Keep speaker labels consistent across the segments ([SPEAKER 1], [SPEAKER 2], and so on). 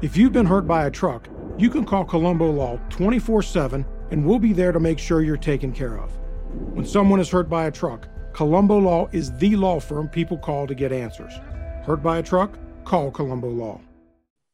[SPEAKER 1] If you've been hurt by a truck, you can call Colombo Law 24 7 and we'll be there to make sure you're taken care of. When someone is hurt by a truck, Colombo Law is the law firm people call to get answers. Hurt by a truck? Call Colombo Law.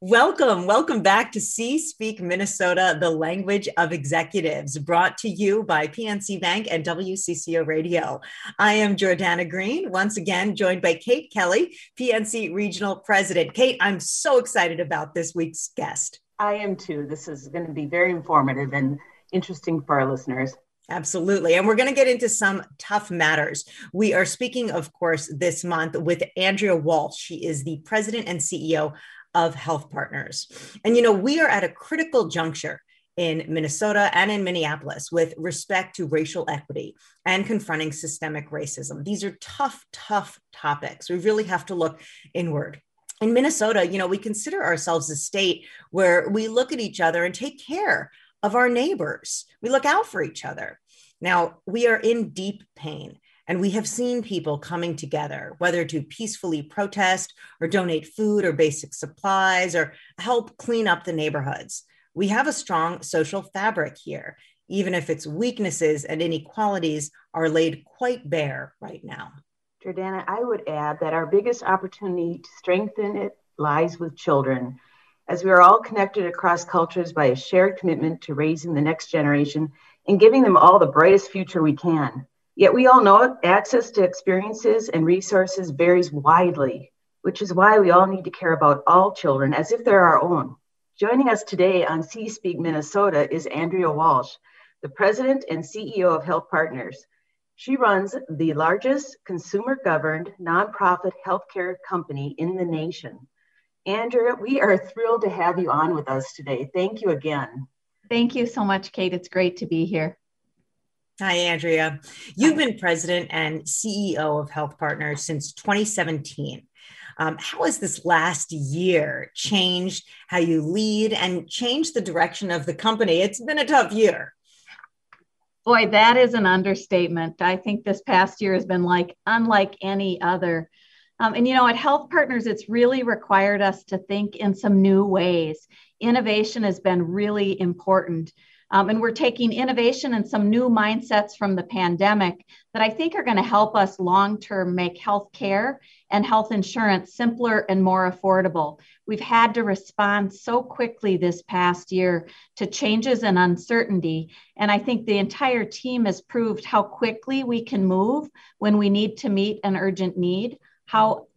[SPEAKER 2] Welcome, welcome back to See Speak Minnesota, the language of executives, brought to you by PNC Bank and WCCO Radio. I am Jordana Green, once again joined by Kate Kelly, PNC Regional President. Kate, I'm so excited about this week's guest.
[SPEAKER 3] I am too. This is going to be very informative and interesting for our listeners.
[SPEAKER 2] Absolutely. And we're going to get into some tough matters. We are speaking, of course, this month with Andrea Walsh. She is the president and CEO of Health Partners. And, you know, we are at a critical juncture in Minnesota and in Minneapolis with respect to racial equity and confronting systemic racism. These are tough, tough topics. We really have to look inward. In Minnesota, you know, we consider ourselves a state where we look at each other and take care of our neighbors. We look out for each other. Now, we are in deep pain and we have seen people coming together, whether to peacefully protest or donate food or basic supplies or help clean up the neighborhoods. We have a strong social fabric here, even if its weaknesses and inequalities are laid quite bare right now.
[SPEAKER 3] Jordana, I would add that our biggest opportunity to strengthen it lies with children, as we are all connected across cultures by a shared commitment to raising the next generation and giving them all the brightest future we can. Yet we all know access to experiences and resources varies widely, which is why we all need to care about all children as if they're our own. Joining us today on C Speak Minnesota is Andrea Walsh, the president and CEO of Health Partners. She runs the largest consumer governed nonprofit healthcare company in the nation. Andrea, we are thrilled to have you on with us today. Thank you again.
[SPEAKER 4] Thank you so much, Kate. It's great to be here.
[SPEAKER 2] Hi, Andrea. You've been president and CEO of Health Partners since 2017. Um, how has this last year changed how you lead and changed the direction of the company? It's been a tough year.
[SPEAKER 4] Boy, that is an understatement. I think this past year has been like unlike any other. Um, and you know, at Health Partners, it's really required us to think in some new ways. Innovation has been really important. Um, and we're taking innovation and some new mindsets from the pandemic that I think are going to help us long term make healthcare and health insurance simpler and more affordable. We've had to respond so quickly this past year to changes and uncertainty. And I think the entire team has proved how quickly we can move when we need to meet an urgent need, how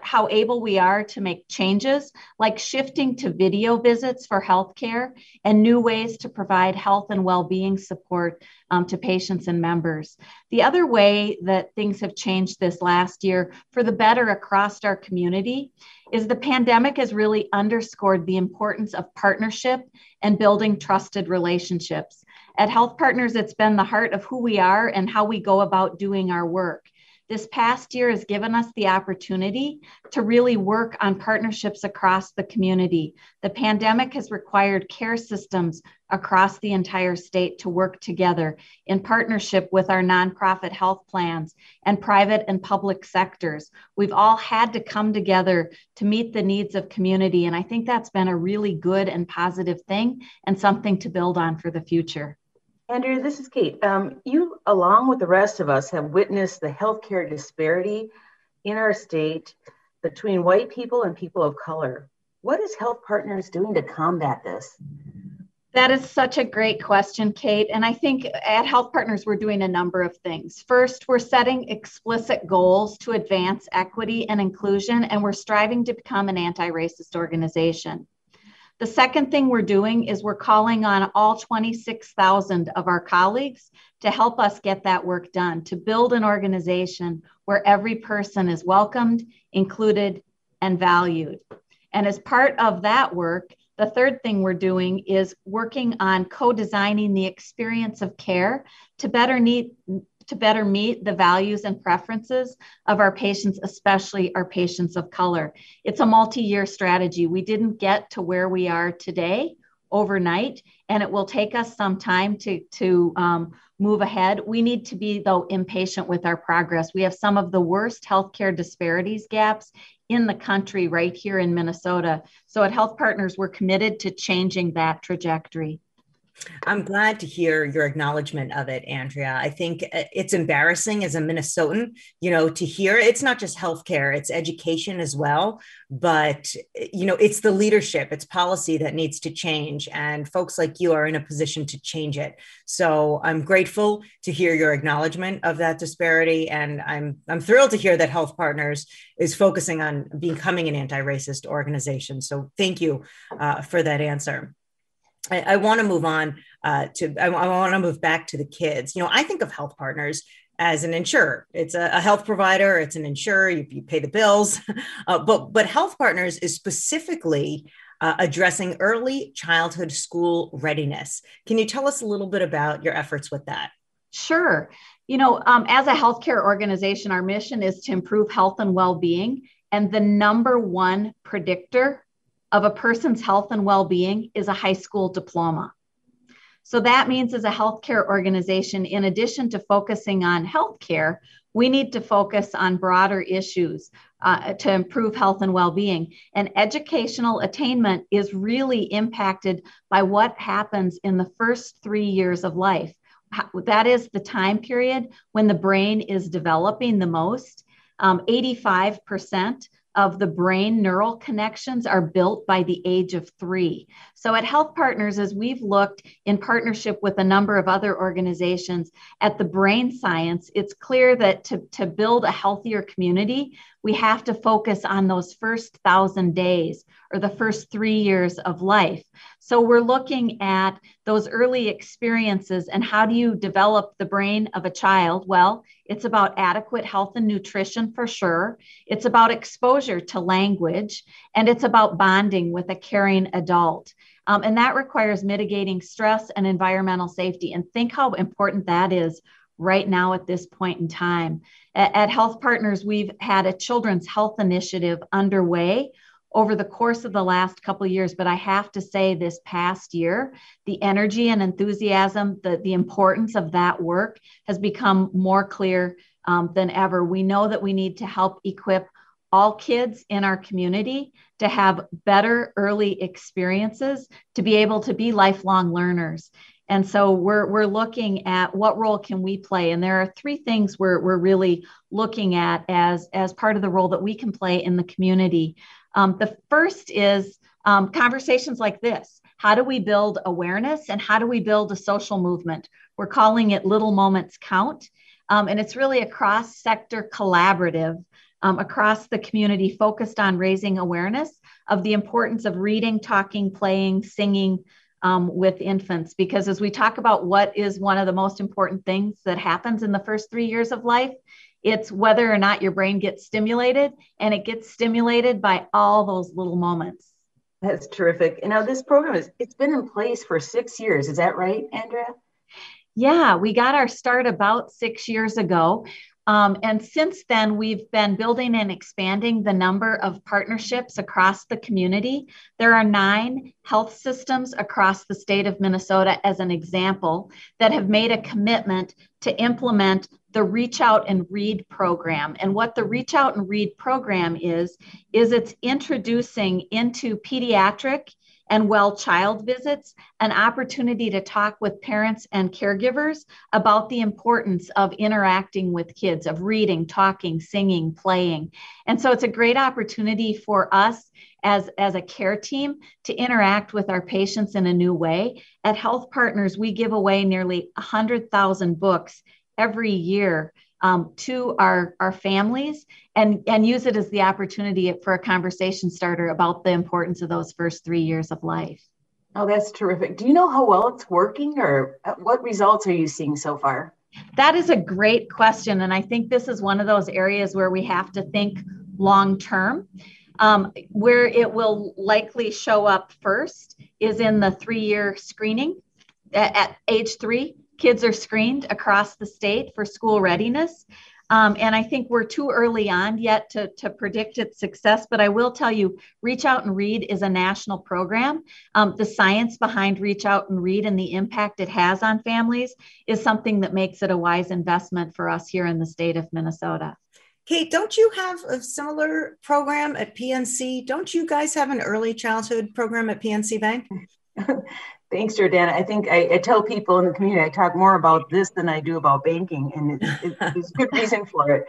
[SPEAKER 4] how able we are to make changes like shifting to video visits for healthcare and new ways to provide health and well-being support um, to patients and members. The other way that things have changed this last year for the better across our community is the pandemic has really underscored the importance of partnership and building trusted relationships. At health partners it's been the heart of who we are and how we go about doing our work this past year has given us the opportunity to really work on partnerships across the community. The pandemic has required care systems across the entire state to work together in partnership with our nonprofit health plans and private and public sectors. We've all had to come together to meet the needs of community. And I think that's been a really good and positive thing and something to build on for the future.
[SPEAKER 3] Andrea, this is Kate. Um, you, along with the rest of us, have witnessed the healthcare disparity in our state between white people and people of color. What is Health Partners doing to combat this?
[SPEAKER 4] That is such a great question, Kate. And I think at Health Partners, we're doing a number of things. First, we're setting explicit goals to advance equity and inclusion, and we're striving to become an anti racist organization. The second thing we're doing is we're calling on all 26,000 of our colleagues to help us get that work done, to build an organization where every person is welcomed, included, and valued. And as part of that work, the third thing we're doing is working on co designing the experience of care to better meet, to better meet the values and preferences of our patients, especially our patients of color. It's a multi year strategy. We didn't get to where we are today overnight, and it will take us some time to, to um, move ahead. We need to be, though, impatient with our progress. We have some of the worst healthcare disparities gaps in the country right here in Minnesota. So at Health Partners, we're committed to changing that trajectory.
[SPEAKER 2] I'm glad to hear your acknowledgement of it, Andrea. I think uh, it's embarrassing as a Minnesotan, you know, to hear it's not just healthcare, it's education as well. But, you know, it's the leadership, it's policy that needs to change. And folks like you are in a position to change it. So I'm grateful to hear your acknowledgement of that disparity. And I'm, I'm thrilled to hear that Health Partners is focusing on becoming an anti racist organization. So thank you uh, for that answer. I, I want to move on uh, to, I, I want to move back to the kids. You know, I think of health partners as an insurer. It's a, a health provider, it's an insurer, you, you pay the bills. Uh, but, but Health Partners is specifically uh, addressing early childhood school readiness. Can you tell us a little bit about your efforts with that?
[SPEAKER 4] Sure. You know, um, as a healthcare organization, our mission is to improve health and well being. And the number one predictor of a person's health and well being is a high school diploma. So that means, as a healthcare organization, in addition to focusing on healthcare, we need to focus on broader issues uh, to improve health and well being. And educational attainment is really impacted by what happens in the first three years of life. That is the time period when the brain is developing the most. Um, 85% of the brain neural connections are built by the age of three. So at Health Partners, as we've looked in partnership with a number of other organizations at the brain science, it's clear that to, to build a healthier community, we have to focus on those first thousand days or the first three years of life. So we're looking at those early experiences and how do you develop the brain of a child? Well, it's about adequate health and nutrition for sure. It's about exposure to language and it's about bonding with a caring adult. Um, and that requires mitigating stress and environmental safety. And think how important that is right now at this point in time. At, at Health Partners, we've had a children's health initiative underway over the course of the last couple years but i have to say this past year the energy and enthusiasm the, the importance of that work has become more clear um, than ever. We know that we need to help equip all kids in our community to have better early experiences to be able to be lifelong learners. And so we're, we're looking at what role can we play? And there are three things we're, we're really looking at as, as part of the role that we can play in the community um, the first is um, conversations like this. How do we build awareness and how do we build a social movement? We're calling it Little Moments Count. Um, and it's really a cross sector collaborative um, across the community focused on raising awareness of the importance of reading, talking, playing, singing um, with infants. Because as we talk about what is one of the most important things that happens in the first three years of life, it's whether or not your brain gets stimulated, and it gets stimulated by all those little moments.
[SPEAKER 3] That's terrific. You know, this program is it's been in place for six years. Is that right, Andrea?
[SPEAKER 4] Yeah, we got our start about six years ago. Um, and since then, we've been building and expanding the number of partnerships across the community. There are nine health systems across the state of Minnesota, as an example, that have made a commitment to implement the Reach Out and Read program. And what the Reach Out and Read program is, is it's introducing into pediatric and well child visits an opportunity to talk with parents and caregivers about the importance of interacting with kids, of reading, talking, singing, playing. And so it's a great opportunity for us as, as a care team to interact with our patients in a new way. At Health Partners, we give away nearly 100,000 books every year um, to our, our families and, and use it as the opportunity for a conversation starter about the importance of those first three years of life.
[SPEAKER 3] Oh, that's terrific. Do you know how well it's working or what results are you seeing so far?
[SPEAKER 4] That is a great question. And I think this is one of those areas where we have to think long term. Um, where it will likely show up first is in the three year screening at, at age three kids are screened across the state for school readiness. Um, and I think we're too early on yet to, to predict its success, but I will tell you Reach Out and Read is a national program. Um, the science behind Reach Out and Read and the impact it has on families is something that makes it a wise investment for us here in the state of Minnesota.
[SPEAKER 2] Kate, don't you have a similar program at PNC? Don't you guys have an early childhood program at PNC Bank?
[SPEAKER 3] Thanks, Jordana. I think I, I, tell people in the community I talk more about this than I do about banking, and there's good reason for it.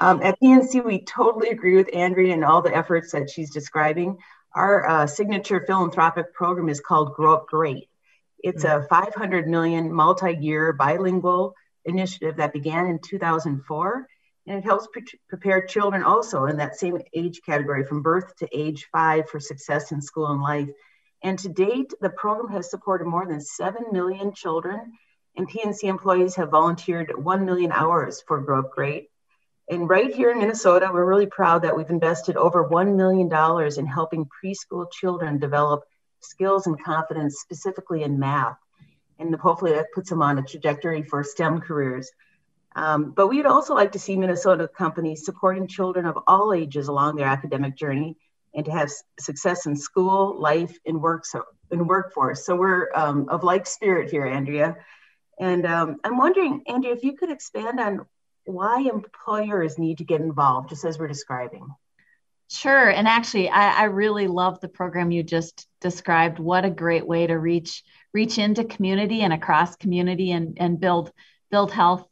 [SPEAKER 3] Um, at PNC, we totally agree with Andrea and all the efforts that she's describing. Our uh, signature philanthropic program is called Grow Up Great. It's a 500 million multi-year bilingual initiative that began in 2004 and it helps pre- prepare children also in that same age category from birth to age five for success in school and life. And to date, the program has supported more than 7 million children, and PNC employees have volunteered 1 million hours for Grow Up Great. And right here in Minnesota, we're really proud that we've invested over $1 million in helping preschool children develop skills and confidence, specifically in math. And hopefully that puts them on a trajectory for STEM careers. Um, but we'd also like to see Minnesota companies supporting children of all ages along their academic journey and to have success in school, life, and work so in workforce. So we're um, of like spirit here, Andrea. And um, I'm wondering, Andrea, if you could expand on why employers need to get involved, just as we're describing.
[SPEAKER 4] Sure. And actually, I, I, really love the program you just described. What a great way to reach reach into community and across community and, and build build health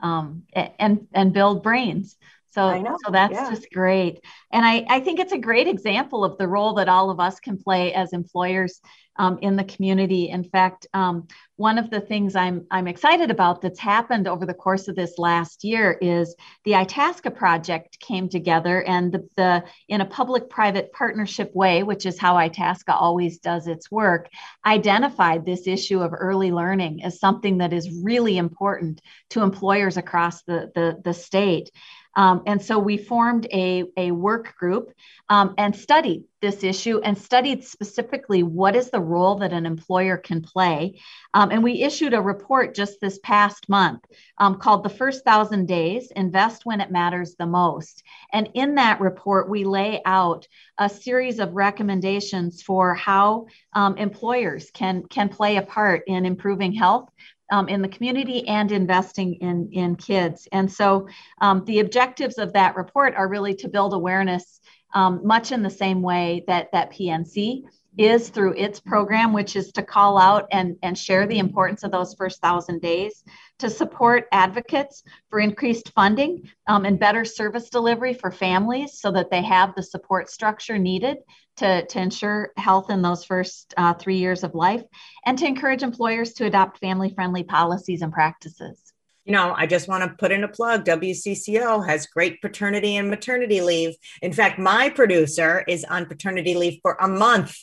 [SPEAKER 4] um, and and build brains. So, so that's yeah. just great. And I, I think it's a great example of the role that all of us can play as employers um, in the community. In fact, um, one of the things I'm, I'm excited about that's happened over the course of this last year is the Itasca project came together and the, the in a public-private partnership way, which is how Itasca always does its work, identified this issue of early learning as something that is really important to employers across the, the, the state. Um, and so we formed a, a work group um, and studied this issue and studied specifically what is the role that an employer can play. Um, and we issued a report just this past month um, called The First Thousand Days Invest When It Matters the Most. And in that report, we lay out a series of recommendations for how um, employers can, can play a part in improving health um, in the community and investing in, in kids. And so um, the objectives of that report are really to build awareness um, much in the same way that, that PNC is through its program, which is to call out and, and share the importance of those first thousand days, to support advocates for increased funding um, and better service delivery for families so that they have the support structure needed to, to ensure health in those first uh, three years of life, and to encourage employers to adopt family friendly policies and practices.
[SPEAKER 2] You know, I just want to put in a plug. WCCO has great paternity and maternity leave. In fact, my producer is on paternity leave for a month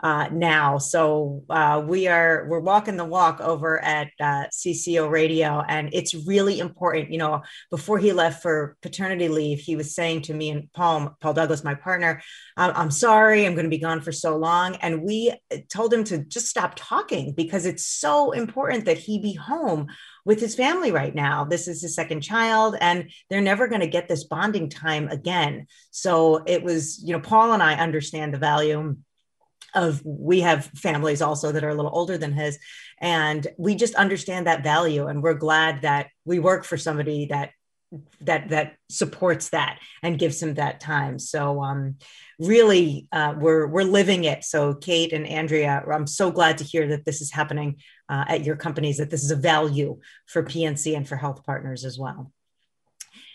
[SPEAKER 2] uh, now. So uh, we are we're walking the walk over at uh, CCO Radio, and it's really important. You know, before he left for paternity leave, he was saying to me and Paul Paul Douglas, my partner, "I'm sorry, I'm going to be gone for so long," and we told him to just stop talking because it's so important that he be home with his family right now. This is his second child, and they're never going to get this bonding time again. So it was, you know, Paul and I understand the value of we have families also that are a little older than his and we just understand that value and we're glad that we work for somebody that that that supports that and gives him that time. So um really uh, we're we're living it. So kate and andrea i'm so glad to hear that this is happening uh, at your companies that this is a value for pnc and for health partners as well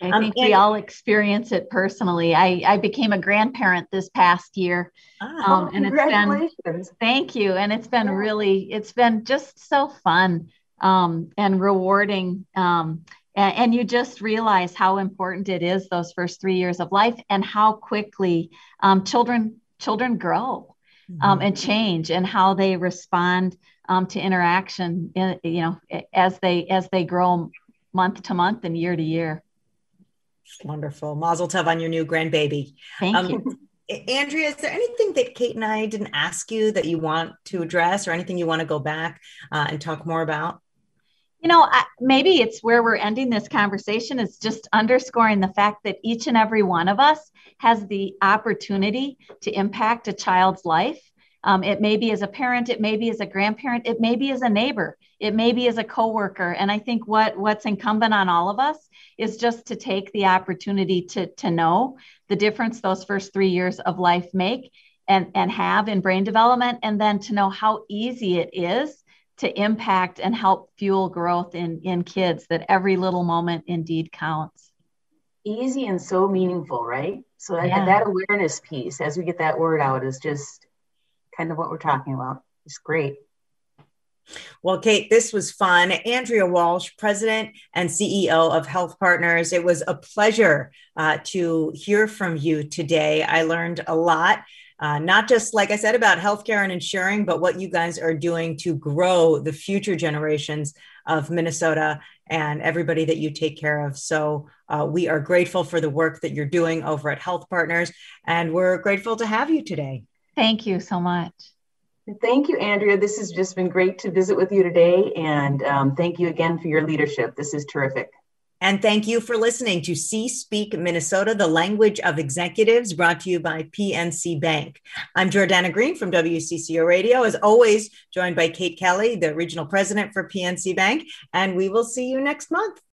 [SPEAKER 4] I um, think we all experience it personally. I, I became a grandparent this past year.
[SPEAKER 3] Ah, um, and it's been
[SPEAKER 4] thank you. And it's been yeah. really, it's been just so fun um, and rewarding. Um, and, and, you just realize how important it is those first three years of life and how quickly um, children children grow um, mm-hmm. and change and how they respond um, to interaction in, you know as they as they grow month to month and year to year
[SPEAKER 2] Wonderful. Mazel tov on your new grandbaby.
[SPEAKER 4] Thank um, you.
[SPEAKER 2] Andrea, is there anything that Kate and I didn't ask you that you want to address or anything you want to go back uh, and talk more about?
[SPEAKER 4] You know, I, maybe it's where we're ending this conversation is just underscoring the fact that each and every one of us has the opportunity to impact a child's life Um, it may be as a parent, it may be as a grandparent, it may be as a neighbor, it may be as a coworker. And I think what what's incumbent on all of us is just to take the opportunity to to know the difference those first three years of life make and and have in brain development, and then to know how easy it is to impact and help fuel growth in in kids. That every little moment indeed counts.
[SPEAKER 3] Easy and so meaningful, right? So that, yeah. that awareness piece, as we get that word out, is just kind of what we're talking about. It's great.
[SPEAKER 2] Well, Kate, this was fun. Andrea Walsh, President and CEO of Health Partners. It was a pleasure uh, to hear from you today. I learned a lot, uh, not just, like I said, about healthcare and insuring, but what you guys are doing to grow the future generations of Minnesota and everybody that you take care of. So uh, we are grateful for the work that you're doing over at Health Partners, and we're grateful to have you today.
[SPEAKER 4] Thank you so much.
[SPEAKER 3] Thank you, Andrea. This has just been great to visit with you today. And um, thank you again for your leadership. This is terrific.
[SPEAKER 2] And thank you for listening to See Speak Minnesota, the language of executives, brought to you by PNC Bank. I'm Jordana Green from WCCO Radio, as always, joined by Kate Kelly, the regional president for PNC Bank. And we will see you next month.